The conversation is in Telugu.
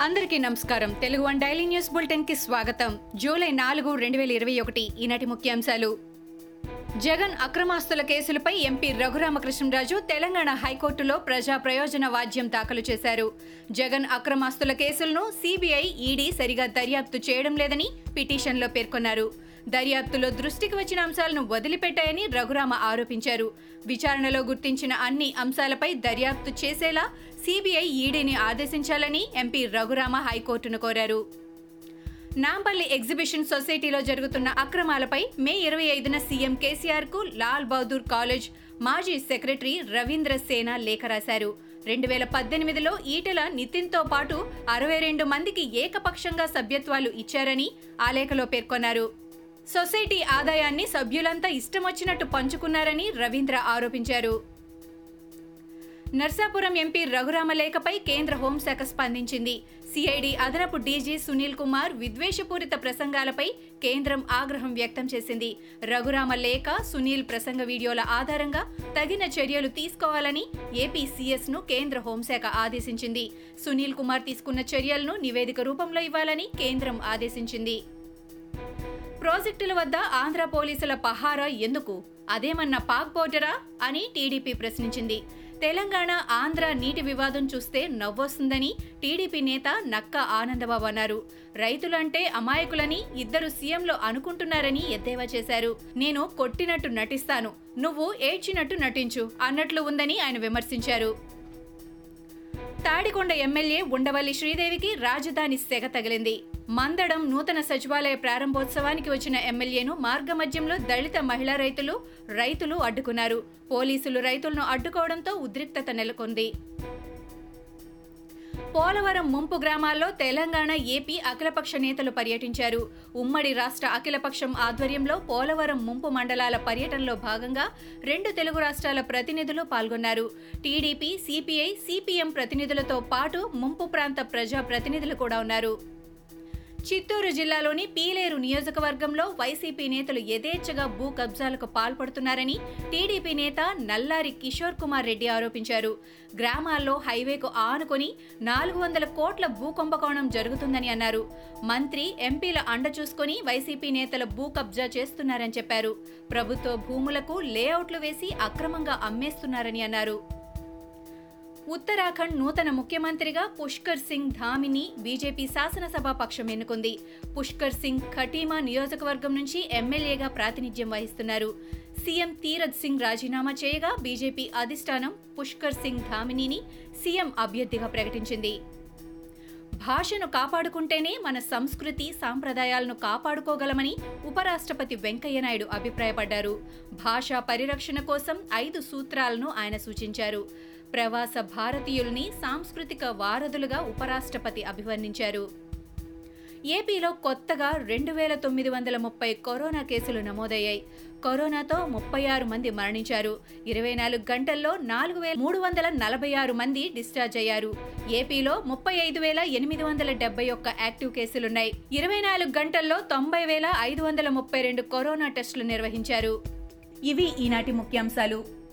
అందరికీ నమస్కారం. తెలుగు వన్ డైలీ న్యూస్ బులెటిన్కి స్వాగతం. జూలై నాలుగు రెండు వేల ఇరవై ఒకటి ఈనాటి ముఖ్యాంశాలు. జగన్ అక్రమాస్తుల కేసులపై ఎంపీ రఘురామకృష్ణరాజు తెలంగాణ హైకోర్టులో ప్రజా ప్రయోజన వాద్యం దాఖలు చేశారు. జగన్ అక్రమాస్తుల కేసులను సిబిఐ ఈడీ సరిగా దర్యాప్తు చేయడం లేదని పిటిషన్లో పేర్కొన్నారు. దర్యాప్తులో దృష్టికి వచ్చిన అంశాలను వదిలిపెట్టాయని రఘురామ ఆరోపించారు. విచారణలో గుర్తించిన అన్ని అంశాలపై దర్యాప్తు చేసేలా సిబిఐ ఈడీని ఆదేశించాలని ఎంపీ రఘురామ హైకోర్టును కోరారు. నాంపల్లి ఎగ్జిబిషన్ సొసైటీలో జరుగుతున్న అక్రమాలపై మే ఇరవై ఐదున సీఎం కేసీఆర్కు లాల్ బహదూర్ కాలేజ్ మాజీ సెక్రటరీ రవీంద్ర సేన లేఖ రాశారు. రెండు వేల పద్దెనిమిదిలో ఈటెల నితిన్తో పాటు అరవై రెండు మందికి ఏకపక్షంగా సభ్యత్వాలు ఇచ్చారని ఆ లేఖలో పేర్కొన్నారు. సొసైటీ ఆదాయాన్ని సభ్యులంతా ఇష్టమొచ్చినట్టు పంచుకున్నారని రవీంద్ర ఆరోపించారు. నర్సాపురం ఎంపీ రఘురామలేఖపై కేంద్ర హోంశాఖ స్పందించింది. సిఐడి అదనపు డీజీ సునీల్ కుమార్ విద్వేషపూరిత ప్రసంగాలపై కేంద్రం ఆగ్రహం వ్యక్తం చేసింది. రఘురామ లేఖ సునీల్ ప్రసంగ వీడియోల ఆధారంగా తగిన చర్యలు తీసుకోవాలని ఏపీ ను కేంద్ర హోంశాఖ ఆదేశించింది. సునీల్ కుమార్ తీసుకున్న చర్యలను నివేదిక రూపంలో ఇవ్వాలని కేంద్రం ఆదేశించింది. ప్రాజెక్టుల వద్ద ఆంధ్ర పోలీసుల పహారా ఎందుకు? అదేమన్నా పాక్ బోర్డరా? అని టీడీపీ ప్రశ్నించింది. తెలంగాణ ఆంధ్ర నీటి వివాదం చూస్తే నవ్వొస్తుందని టీడీపీ నేత నక్క ఆనందబాబు అన్నారు. రైతులంటే అమాయకులని ఇద్దరు సీఎంలు అనుకుంటున్నారని ఎద్దేవా చేశారు. నేను కొట్టినట్టు నటిస్తాను. నువ్వు ఏడ్చినట్టు నటించు అన్నట్లు ఉందని ఆయన విమర్శించారు. తాడికొండ ఎమ్మెల్యే ఉండవల్లి శ్రీదేవికి రాజధాని సెగ తగిలింది. మందడం నూతన సచివాలయ ప్రారంభోత్సవానికి వచ్చిన ఎమ్మెల్యేను మార్గమధ్యంలో దళిత మహిళా రైతులు రైతులు అడ్డుకున్నారు. పోలీసులు రైతులను అడ్డుకోవడంతో ఉద్రిక్తత నెలకొంది. పోలవరం ముంపు గ్రామాల్లో తెలంగాణ ఏపీ అఖిలపక్ష నేతలు పర్యటించారు. ఉమ్మడి రాష్ట్ర అఖిలపక్షం ఆధ్వర్యంలో పోలవరం ముంపు మండలాల పర్యటనలో భాగంగా రెండు తెలుగు రాష్ట్రాల ప్రతినిధులు పాల్గొన్నారు. టీడీపీ సిపిఐ సిపిఎం ప్రతినిధులతో పాటు ముంపు ప్రాంత ప్రజా ప్రతినిధులు కూడా ఉన్నారు. చిత్తూరు జిల్లాలోని పీలేరు నియోజకవర్గంలో వైసీపీ నేతలు యథేచ్ఛగా భూ కబ్జాలకు పాల్పడుతున్నారని టీడీపీ నేత నల్లారి కిషోర్ కుమార్ రెడ్డి ఆరోపించారు. గ్రామాల్లో హైవేకు ఆనుకొని నాలుగు వందల కోట్ల భూ కుంభకోణం జరుగుతుందని అన్నారు. మంత్రి ఎంపీల అండ చూసుకొని వైసీపీ నేతల భూ కబ్జా చేస్తున్నారని చెప్పారు. ప్రభుత్వ భూములకు లేఅవుట్లు వేసి అక్రమంగా అమ్మేస్తున్నారని అన్నారు. ఉత్తరాఖండ్ నూతన ముఖ్యమంత్రిగా పుష్కర్ సింగ్ ధామిని బీజేపీ శాసనసభా పక్షం ఎన్నుకుంది. పుష్కర్ సింగ్ ఖటీమా నియోజకవర్గం నుంచి ఎమ్మెల్యేగా ప్రాతినిధ్యం వహిస్తున్నారు. సీఎం తీరత్ సింగ్ రాజీనామా చేయగా బీజేపీ అధిష్టానం పుష్కర్ సింగ్ ధామినిని సీఎం అభ్యర్థిగా ప్రకటించింది. భాషను కాపాడుకుంటేనే మన సంస్కృతి సాంప్రదాయాలను కాపాడుకోగలమని ఉపరాష్ట్రపతి వెంకయ్యనాయుడు అభిప్రాయపడ్డారు. భాషా పరిరక్షణ కోసం ఐదు సూత్రాలను ఆయన సూచించారు. ప్రవాస భారతీయుల్ని సాంస్కృతిక వారధులుగా ఉపరాష్ట్రపతి అభివర్ణించారు. ఏపీలో కొత్తగా రెండు వేల తొమ్మిది వందల ముప్పై కరోనా కేసులు నమోదయ్యాయి. కరోనాతో ముప్పై ఆరు మంది మరణించారు. ఇరవై నాలుగు గంటల్లో నాలుగు వేల మూడు వందల నలభై ఆరు మంది డిశ్చార్జ్ అయ్యారు. ఏపీలో ముప్పై ఐదు వేల ఎనిమిది వందల డెబ్బై ఒక్క యాక్టివ్ కేసులున్నాయి. ఇరవై నాలుగు గంటల్లో తొంభై వేల ఐదు వందల ముప్పై రెండు కరోనా టెస్టులు నిర్వహించారు. ఇవి ఈనాటి ముఖ్యాంశాలు.